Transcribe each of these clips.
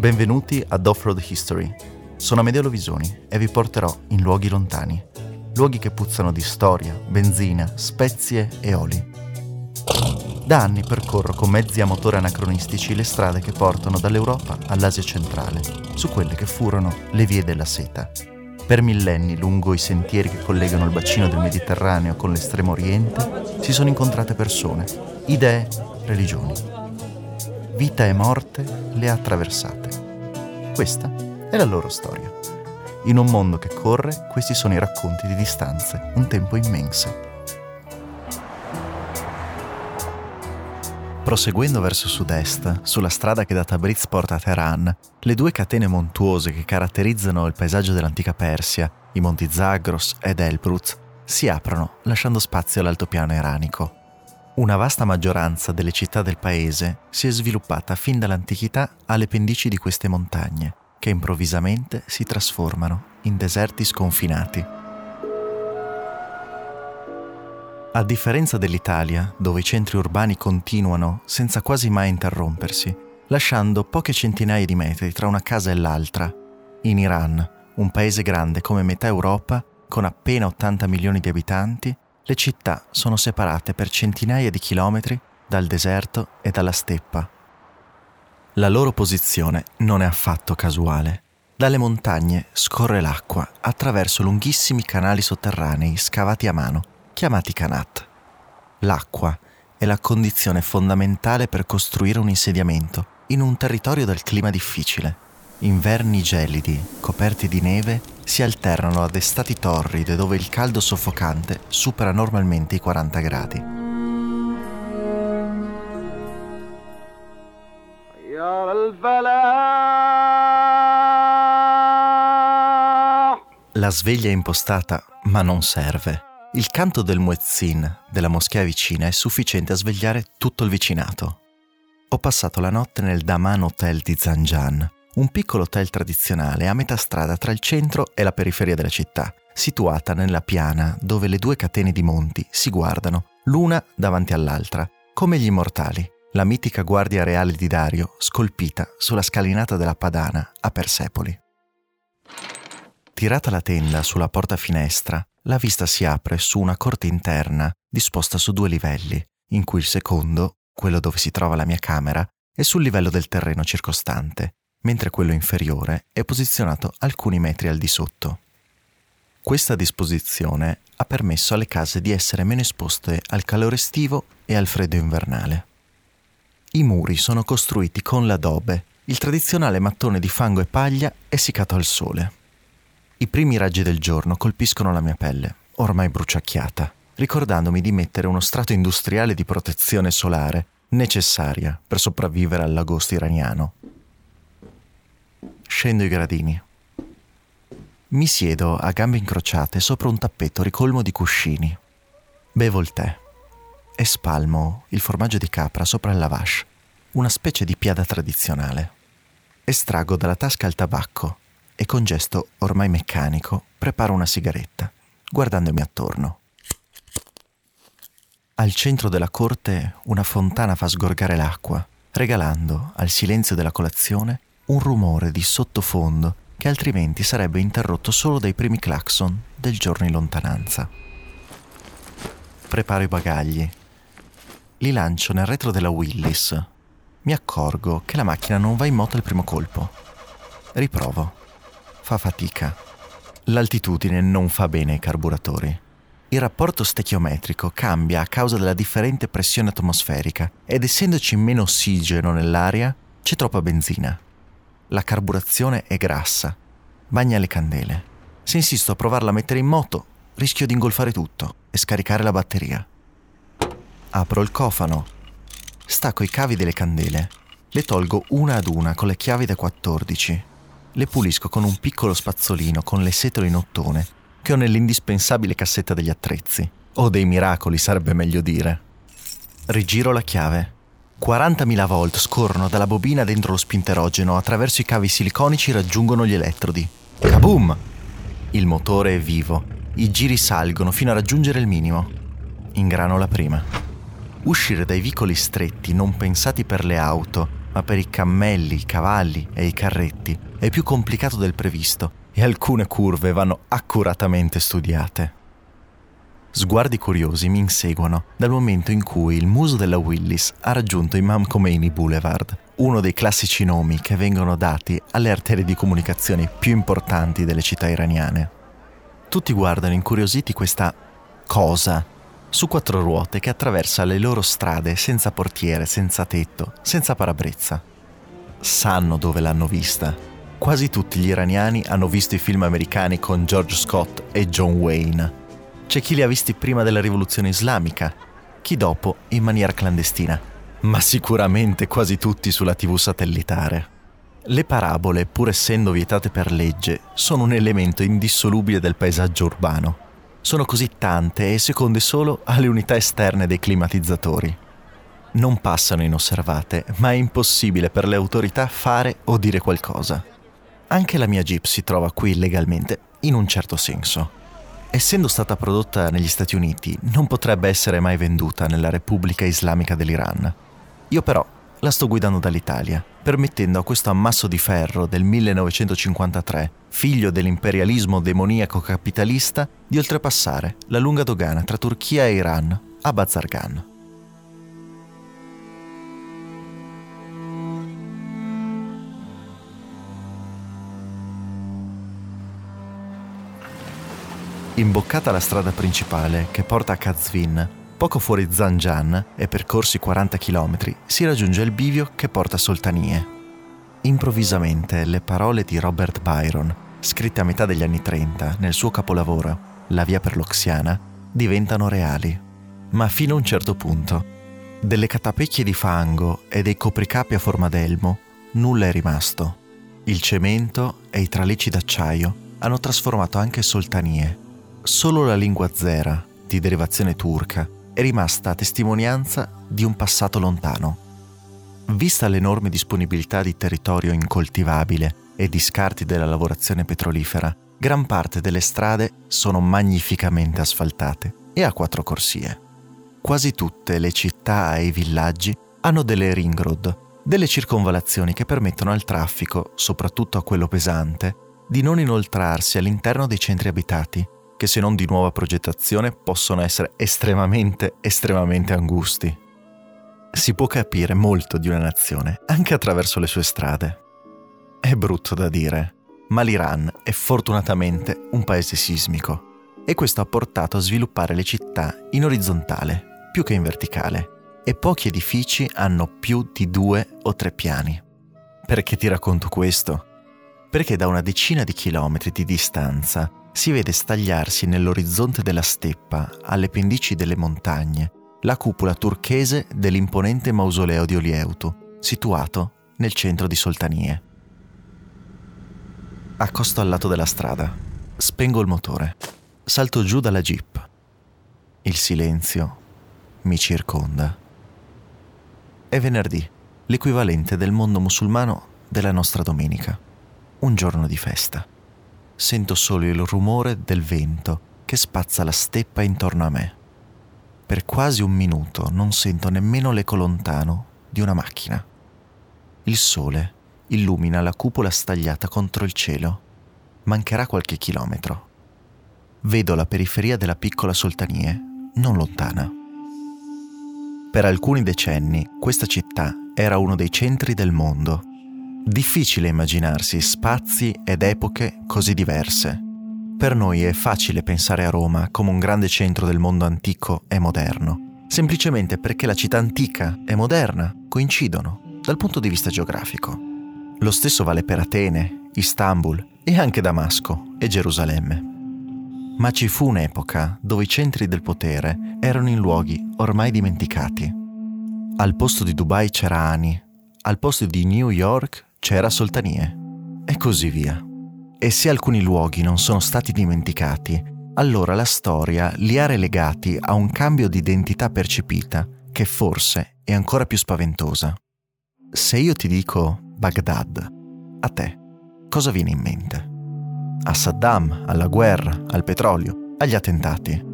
Benvenuti ad Off-Road History. Sono Amedeo Lovisoni e vi porterò in luoghi lontani, luoghi che puzzano di storia, benzina, spezie e oli. Da anni percorro con mezzi a motore anacronistici le strade che portano dall'Europa all'Asia centrale, su quelle che furono le vie della seta. Per millenni, lungo i sentieri che collegano il bacino del Mediterraneo con l'estremo oriente, si sono incontrate persone, idee, religioni. Vita e morte le ha attraversate. Questa è la loro storia. In un mondo che corre, questi sono i racconti di distanze un tempo immense. Proseguendo verso sud-est, sulla strada che da Tabriz porta a Teheran, le due catene montuose che caratterizzano il paesaggio dell'antica Persia, i monti Zagros ed Elbruz, si aprono lasciando spazio all'altopiano iranico. Una vasta maggioranza delle città del paese si è sviluppata fin dall'antichità alle pendici di queste montagne, che improvvisamente si trasformano in deserti sconfinati. A differenza dell'Italia, dove i centri urbani continuano senza quasi mai interrompersi, lasciando poche centinaia di metri tra una casa e l'altra, in Iran, un paese grande come metà Europa, con appena 80 milioni di abitanti, le città sono separate per centinaia di chilometri dal deserto e dalla steppa. La loro posizione non è affatto casuale. Dalle montagne scorre l'acqua attraverso lunghissimi canali sotterranei scavati a mano chiamati Kanat. L'acqua è la condizione fondamentale per costruire un insediamento in un territorio dal clima difficile. Inverni gelidi, coperti di neve, si alternano ad estati torride dove il caldo soffocante supera normalmente i 40 gradi. La sveglia è impostata, ma non serve. Il canto del muezzin della moschea vicina è sufficiente a svegliare tutto il vicinato. Ho passato la notte nel Daman Hotel di Zanjan, un piccolo hotel tradizionale a metà strada tra il centro e la periferia della città, situata nella piana dove le due catene di monti si guardano, l'una davanti all'altra, come gli immortali, la mitica guardia reale di Dario scolpita sulla scalinata della Padana a Persepoli. Tirata la tenda sulla porta finestra, la vista si apre su una corte interna disposta su due livelli, in cui il secondo, quello dove si trova la mia camera, è sul livello del terreno circostante, mentre quello inferiore è posizionato alcuni metri al di sotto. Questa disposizione ha permesso alle case di essere meno esposte al calore estivo e al freddo invernale. I muri sono costruiti con l'adobe, il tradizionale mattone di fango e paglia essiccato al sole. I primi raggi del giorno colpiscono la mia pelle, ormai bruciacchiata, ricordandomi di mettere uno strato industriale di protezione solare necessaria per sopravvivere all'agosto iraniano. Scendo i gradini. Mi siedo a gambe incrociate sopra un tappeto ricolmo di cuscini. Bevo il tè e spalmo il formaggio di capra sopra il lavash, una specie di piada tradizionale. Estraggo dalla tasca il tabacco e con gesto ormai meccanico preparo una sigaretta, guardandomi attorno. Al centro della corte una fontana fa sgorgare l'acqua, regalando al silenzio della colazione un rumore di sottofondo che altrimenti sarebbe interrotto solo dai primi clacson del giorno in lontananza. Preparo i bagagli. Li lancio nel retro della Willis. Mi accorgo che la macchina non va in moto al primo colpo. Riprovo fa fatica. L'altitudine non fa bene ai carburatori. Il rapporto stechiometrico cambia a causa della differente pressione atmosferica ed essendoci meno ossigeno nell'aria c'è troppa benzina. La carburazione è grassa, bagna le candele. Se insisto a provarla a mettere in moto, rischio di ingolfare tutto e scaricare la batteria. Apro il cofano, stacco i cavi delle candele, le tolgo una ad una con le chiavi da 14 le pulisco con un piccolo spazzolino con le setole in ottone che ho nell'indispensabile cassetta degli attrezzi. O dei miracoli, sarebbe meglio dire. Rigiro la chiave. 40.000 volt scorrono dalla bobina dentro lo spinterogeno, attraverso i cavi siliconici raggiungono gli elettrodi. Kaboom! Il motore è vivo. I giri salgono fino a raggiungere il minimo. Ingrano la prima. Uscire dai vicoli stretti non pensati per le auto ma per i cammelli, i cavalli e i carretti è più complicato del previsto e alcune curve vanno accuratamente studiate. Sguardi curiosi mi inseguono dal momento in cui il muso della Willis ha raggiunto Imam Khomeini Boulevard, uno dei classici nomi che vengono dati alle arterie di comunicazione più importanti delle città iraniane. Tutti guardano incuriositi questa cosa su quattro ruote che attraversa le loro strade senza portiere, senza tetto, senza parabrezza. Sanno dove l'hanno vista. Quasi tutti gli iraniani hanno visto i film americani con George Scott e John Wayne c'è chi li ha visti prima della rivoluzione islamica, chi dopo in maniera clandestina, ma sicuramente quasi tutti sulla TV satellitare. Le parabole, pur essendo vietate per legge, sono un elemento indissolubile del paesaggio urbano. Sono così tante e seconde solo alle unità esterne dei climatizzatori. Non passano inosservate, ma è impossibile per le autorità fare o dire qualcosa. Anche la mia Jeep si trova qui illegalmente, in un certo senso. Essendo stata prodotta negli Stati Uniti, non potrebbe essere mai venduta nella Repubblica Islamica dell'Iran. Io però la sto guidando dall'Italia, permettendo a questo ammasso di ferro del 1953, figlio dell'imperialismo demoniaco capitalista, di oltrepassare la lunga dogana tra Turchia e Iran a Bazargan. Imboccata la strada principale che porta a Kazvin, poco fuori Zanjan e percorsi 40 km, si raggiunge il bivio che porta a Soltanie. Improvvisamente le parole di Robert Byron, scritte a metà degli anni 30 nel suo capolavoro La via per l'Oxiana, diventano reali. Ma fino a un certo punto. Delle catapecchie di fango e dei copricapi a forma d'elmo, nulla è rimasto. Il cemento e i tralicci d'acciaio hanno trasformato anche Soltanie Solo la lingua zera, di derivazione turca, è rimasta a testimonianza di un passato lontano. Vista l'enorme disponibilità di territorio incoltivabile e di scarti della lavorazione petrolifera, gran parte delle strade sono magnificamente asfaltate e a quattro corsie. Quasi tutte le città e i villaggi hanno delle ring road, delle circonvalazioni che permettono al traffico, soprattutto a quello pesante, di non inoltrarsi all'interno dei centri abitati che se non di nuova progettazione possono essere estremamente, estremamente angusti. Si può capire molto di una nazione anche attraverso le sue strade. È brutto da dire, ma l'Iran è fortunatamente un paese sismico e questo ha portato a sviluppare le città in orizzontale più che in verticale e pochi edifici hanno più di due o tre piani. Perché ti racconto questo? Perché da una decina di chilometri di distanza si vede stagliarsi nell'orizzonte della steppa, alle pendici delle montagne, la cupola turchese dell'imponente mausoleo di Olieutu, situato nel centro di Soltanie. Accosto al lato della strada, spengo il motore, salto giù dalla jeep. Il silenzio mi circonda. È venerdì, l'equivalente del mondo musulmano della nostra domenica, un giorno di festa sento solo il rumore del vento che spazza la steppa intorno a me. Per quasi un minuto non sento nemmeno l'eco lontano di una macchina. Il sole illumina la cupola stagliata contro il cielo. Mancherà qualche chilometro. Vedo la periferia della piccola Soltanie, non lontana. Per alcuni decenni questa città era uno dei centri del mondo Difficile immaginarsi spazi ed epoche così diverse. Per noi è facile pensare a Roma come un grande centro del mondo antico e moderno, semplicemente perché la città antica e moderna coincidono dal punto di vista geografico. Lo stesso vale per Atene, Istanbul e anche Damasco e Gerusalemme. Ma ci fu un'epoca dove i centri del potere erano in luoghi ormai dimenticati. Al posto di Dubai c'era Ani, al posto di New York c'era Soltanie e così via. E se alcuni luoghi non sono stati dimenticati, allora la storia li ha relegati a un cambio di identità percepita che forse è ancora più spaventosa. Se io ti dico Baghdad, a te cosa viene in mente? A Saddam, alla guerra, al petrolio, agli attentati.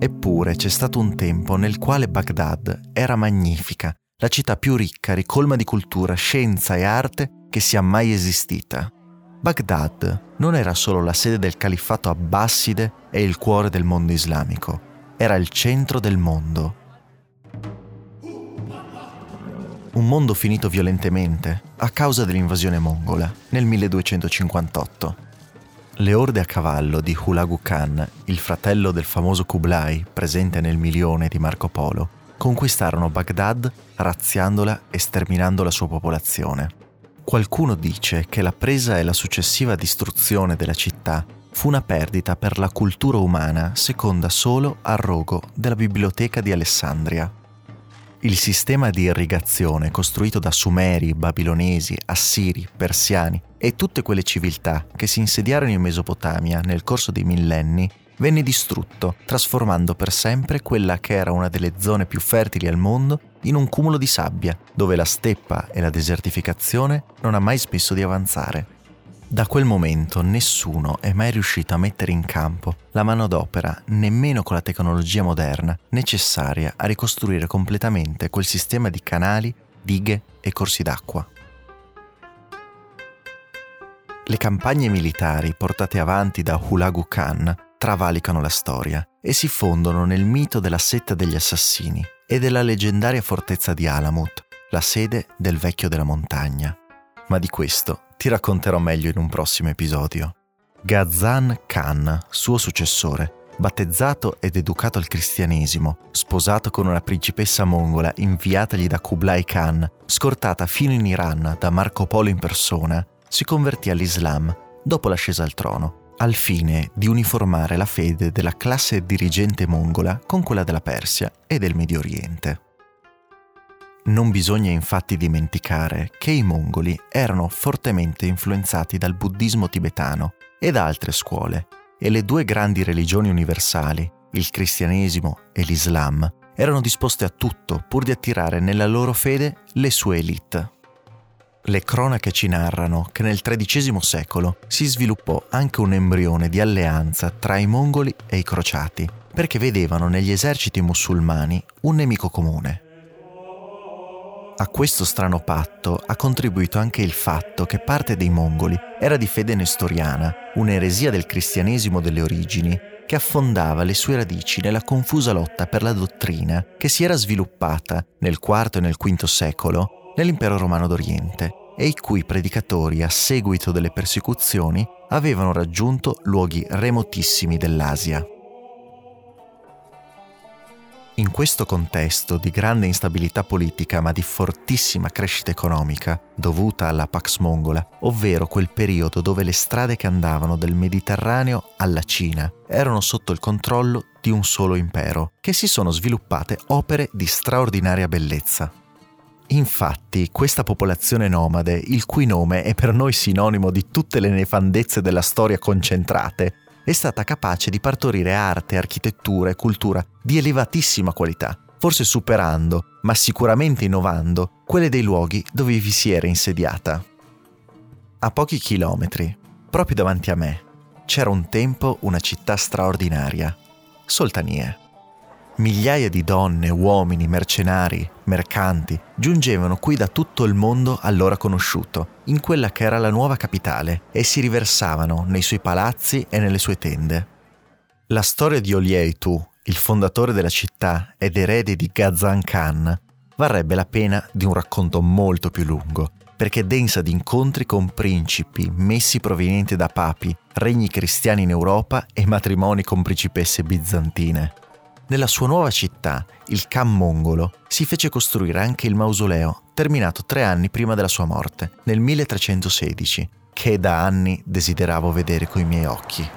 Eppure c'è stato un tempo nel quale Baghdad era magnifica, la città più ricca, ricolma di cultura, scienza e arte che sia mai esistita. Baghdad non era solo la sede del califfato abbasside e il cuore del mondo islamico, era il centro del mondo. Un mondo finito violentemente a causa dell'invasione mongola nel 1258. Le orde a cavallo di Hulagu Khan, il fratello del famoso Kublai presente nel milione di Marco Polo, conquistarono Baghdad razziandola e sterminando la sua popolazione. Qualcuno dice che la presa e la successiva distruzione della città fu una perdita per la cultura umana seconda solo al rogo della biblioteca di Alessandria. Il sistema di irrigazione costruito da Sumeri, Babilonesi, Assiri, Persiani e tutte quelle civiltà che si insediarono in Mesopotamia nel corso dei millenni venne distrutto, trasformando per sempre quella che era una delle zone più fertili al mondo in un cumulo di sabbia, dove la steppa e la desertificazione non ha mai smesso di avanzare. Da quel momento nessuno è mai riuscito a mettere in campo la manodopera, nemmeno con la tecnologia moderna, necessaria a ricostruire completamente quel sistema di canali, dighe e corsi d'acqua. Le campagne militari portate avanti da Hulagu Khan travalicano la storia e si fondono nel mito della setta degli assassini e della leggendaria fortezza di Alamut, la sede del vecchio della montagna. Ma di questo ti racconterò meglio in un prossimo episodio. Ghazan Khan, suo successore, battezzato ed educato al cristianesimo, sposato con una principessa mongola inviatagli da Kublai Khan, scortata fino in Iran da Marco Polo in persona, si convertì all'Islam dopo l'ascesa al trono, al fine di uniformare la fede della classe dirigente mongola con quella della Persia e del Medio Oriente. Non bisogna infatti dimenticare che i mongoli erano fortemente influenzati dal buddismo tibetano e da altre scuole, e le due grandi religioni universali, il cristianesimo e l'Islam, erano disposte a tutto pur di attirare nella loro fede le sue elite. Le cronache ci narrano che nel XIII secolo si sviluppò anche un embrione di alleanza tra i mongoli e i crociati, perché vedevano negli eserciti musulmani un nemico comune, a questo strano patto ha contribuito anche il fatto che parte dei mongoli era di fede nestoriana, un'eresia del cristianesimo delle origini, che affondava le sue radici nella confusa lotta per la dottrina che si era sviluppata nel IV e nel V secolo nell'impero romano d'Oriente e i cui predicatori, a seguito delle persecuzioni, avevano raggiunto luoghi remotissimi dell'Asia. In questo contesto di grande instabilità politica ma di fortissima crescita economica, dovuta alla Pax Mongola, ovvero quel periodo dove le strade che andavano dal Mediterraneo alla Cina erano sotto il controllo di un solo impero, che si sono sviluppate opere di straordinaria bellezza. Infatti, questa popolazione nomade, il cui nome è per noi sinonimo di tutte le nefandezze della storia concentrate, è stata capace di partorire arte, architettura e cultura di elevatissima qualità, forse superando, ma sicuramente innovando, quelle dei luoghi dove vi si era insediata. A pochi chilometri, proprio davanti a me, c'era un tempo una città straordinaria, Soltanie. Migliaia di donne, uomini, mercenari, mercanti giungevano qui da tutto il mondo allora conosciuto, in quella che era la nuova capitale, e si riversavano nei suoi palazzi e nelle sue tende. La storia di Olieitu, il fondatore della città ed erede di Ghazan Khan, varrebbe la pena di un racconto molto più lungo, perché è densa di incontri con principi, messi provenienti da papi, regni cristiani in Europa e matrimoni con principesse bizantine. Nella sua nuova città, il Khan mongolo, si fece costruire anche il mausoleo, terminato tre anni prima della sua morte, nel 1316, che da anni desideravo vedere coi miei occhi.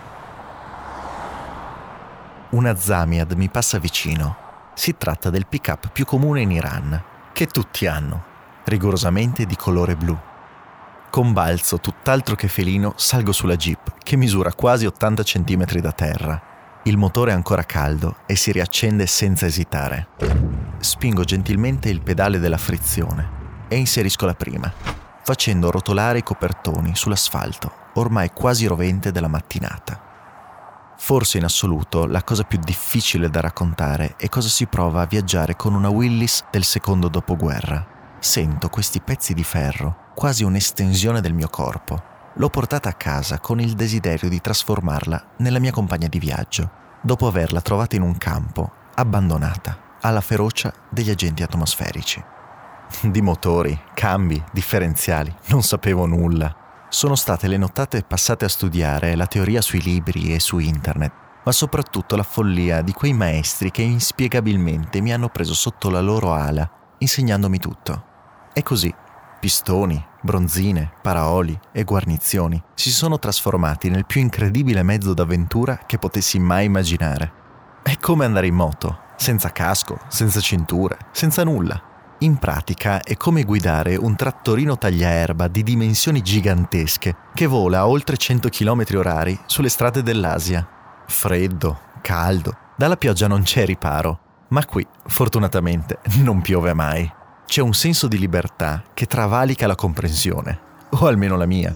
Una Zamiad mi passa vicino. Si tratta del pick-up più comune in Iran, che tutti hanno, rigorosamente di colore blu. Con balzo tutt'altro che felino salgo sulla Jeep, che misura quasi 80 cm da terra il motore è ancora caldo e si riaccende senza esitare. Spingo gentilmente il pedale della frizione e inserisco la prima, facendo rotolare i copertoni sull'asfalto, ormai quasi rovente della mattinata. Forse in assoluto la cosa più difficile da raccontare è cosa si prova a viaggiare con una Willis del secondo dopoguerra. Sento questi pezzi di ferro, quasi un'estensione del mio corpo. L'ho portata a casa con il desiderio di trasformarla nella mia compagna di viaggio, dopo averla trovata in un campo, abbandonata, alla ferocia degli agenti atmosferici. Di motori, cambi, differenziali, non sapevo nulla. Sono state le nottate passate a studiare la teoria sui libri e su internet, ma soprattutto la follia di quei maestri che inspiegabilmente mi hanno preso sotto la loro ala, insegnandomi tutto. E così, pistoni, bronzine, paraoli e guarnizioni si sono trasformati nel più incredibile mezzo d'avventura che potessi mai immaginare. È come andare in moto, senza casco, senza cinture, senza nulla. In pratica è come guidare un trattorino tagliaerba di dimensioni gigantesche che vola a oltre 100 km orari sulle strade dell'Asia. Freddo, caldo, dalla pioggia non c'è riparo, ma qui, fortunatamente, non piove mai c'è un senso di libertà che travalica la comprensione, o almeno la mia.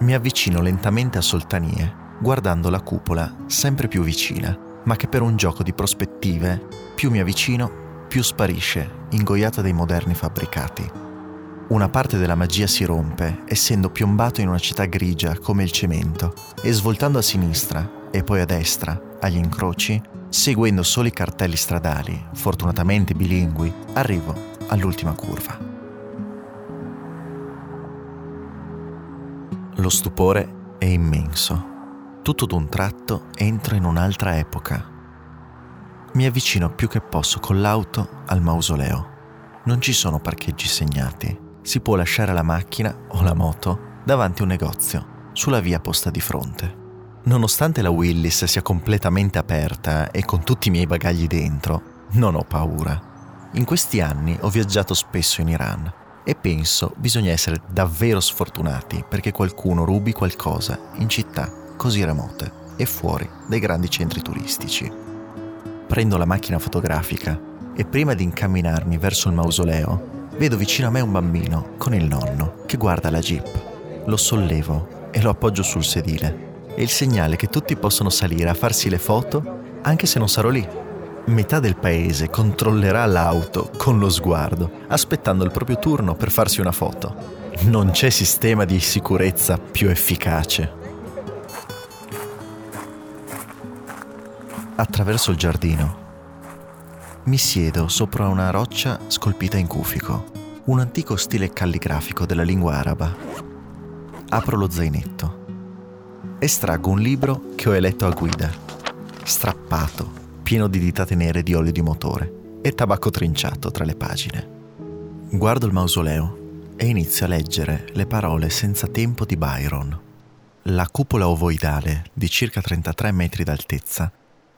Mi avvicino lentamente a Soltanie, guardando la cupola sempre più vicina, ma che per un gioco di prospettive, più mi avvicino, più sparisce, ingoiata dai moderni fabbricati. Una parte della magia si rompe, essendo piombato in una città grigia come il cemento, e svoltando a sinistra e poi a destra, agli incroci, Seguendo solo i cartelli stradali, fortunatamente bilingui, arrivo all'ultima curva. Lo stupore è immenso. Tutto d'un tratto entro in un'altra epoca. Mi avvicino più che posso con l'auto al mausoleo. Non ci sono parcheggi segnati. Si può lasciare la macchina o la moto davanti a un negozio, sulla via posta di fronte. Nonostante la Willis sia completamente aperta e con tutti i miei bagagli dentro, non ho paura. In questi anni ho viaggiato spesso in Iran e penso bisogna essere davvero sfortunati perché qualcuno rubi qualcosa in città così remote e fuori dai grandi centri turistici. Prendo la macchina fotografica e prima di incamminarmi verso il mausoleo vedo vicino a me un bambino con il nonno che guarda la jeep. Lo sollevo e lo appoggio sul sedile è il segnale che tutti possono salire a farsi le foto anche se non sarò lì. Metà del paese controllerà l'auto con lo sguardo, aspettando il proprio turno per farsi una foto. Non c'è sistema di sicurezza più efficace. Attraverso il giardino. Mi siedo sopra una roccia scolpita in cufico, un antico stile calligrafico della lingua araba. Apro lo zainetto estraggo un libro che ho eletto a guida, strappato, pieno di ditate nere di olio di motore e tabacco trinciato tra le pagine. Guardo il mausoleo e inizio a leggere le parole senza tempo di Byron. La cupola ovoidale di circa 33 metri d'altezza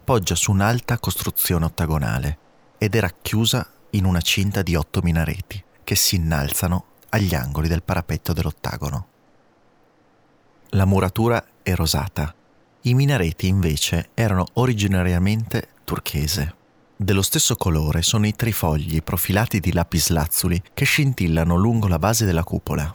poggia su un'alta costruzione ottagonale ed è racchiusa in una cinta di otto minareti che si innalzano agli angoli del parapetto dell'ottagono. La muratura è rosata. I minareti invece erano originariamente turchese. Dello stesso colore sono i trifogli profilati di lapislazzuli che scintillano lungo la base della cupola.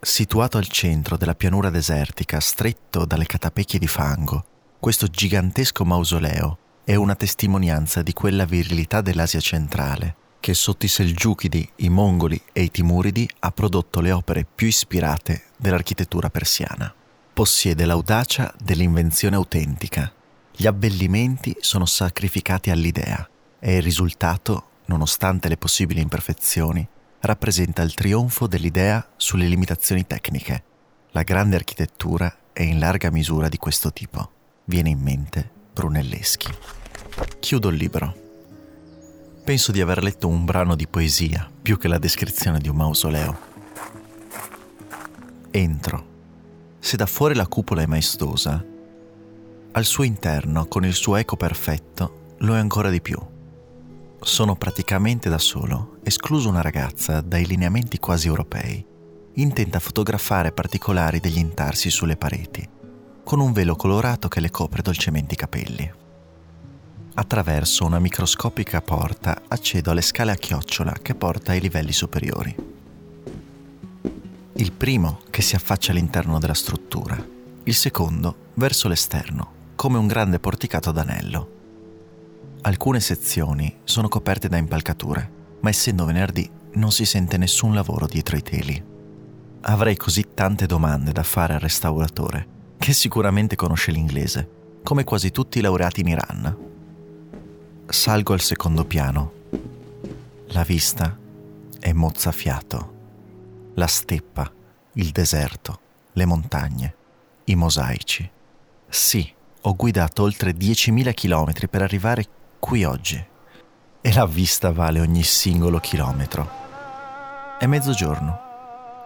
Situato al centro della pianura desertica, stretto dalle catapecchie di fango, questo gigantesco mausoleo è una testimonianza di quella virilità dell'Asia centrale che sotto i Selgiukidi, i Mongoli e i Timuridi ha prodotto le opere più ispirate dell'architettura persiana possiede l'audacia dell'invenzione autentica. Gli abbellimenti sono sacrificati all'idea e il risultato, nonostante le possibili imperfezioni, rappresenta il trionfo dell'idea sulle limitazioni tecniche. La grande architettura è in larga misura di questo tipo. Viene in mente Brunelleschi. Chiudo il libro. Penso di aver letto un brano di poesia più che la descrizione di un mausoleo. Entro se da fuori la cupola è maestosa, al suo interno, con il suo eco perfetto, lo è ancora di più. Sono praticamente da solo, escluso una ragazza dai lineamenti quasi europei, intenta fotografare particolari degli intarsi sulle pareti, con un velo colorato che le copre dolcemente i capelli. Attraverso una microscopica porta accedo alle scale a chiocciola che porta ai livelli superiori. Il primo che si affaccia all'interno della struttura, il secondo verso l'esterno, come un grande porticato ad anello. Alcune sezioni sono coperte da impalcature, ma essendo venerdì non si sente nessun lavoro dietro i teli. Avrei così tante domande da fare al restauratore, che sicuramente conosce l'inglese, come quasi tutti i laureati in Iran. Salgo al secondo piano. La vista è mozzafiato. La steppa, il deserto, le montagne, i mosaici. Sì, ho guidato oltre 10.000 km per arrivare qui oggi. E la vista vale ogni singolo chilometro. È mezzogiorno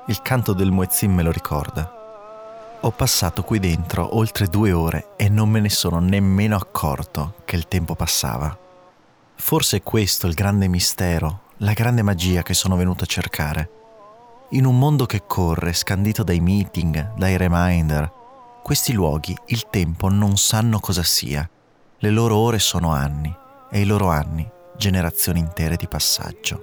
il canto del muezzin me lo ricorda. Ho passato qui dentro oltre due ore e non me ne sono nemmeno accorto che il tempo passava. Forse è questo il grande mistero, la grande magia che sono venuto a cercare. In un mondo che corre, scandito dai meeting, dai reminder, questi luoghi il tempo non sanno cosa sia. Le loro ore sono anni e i loro anni generazioni intere di passaggio.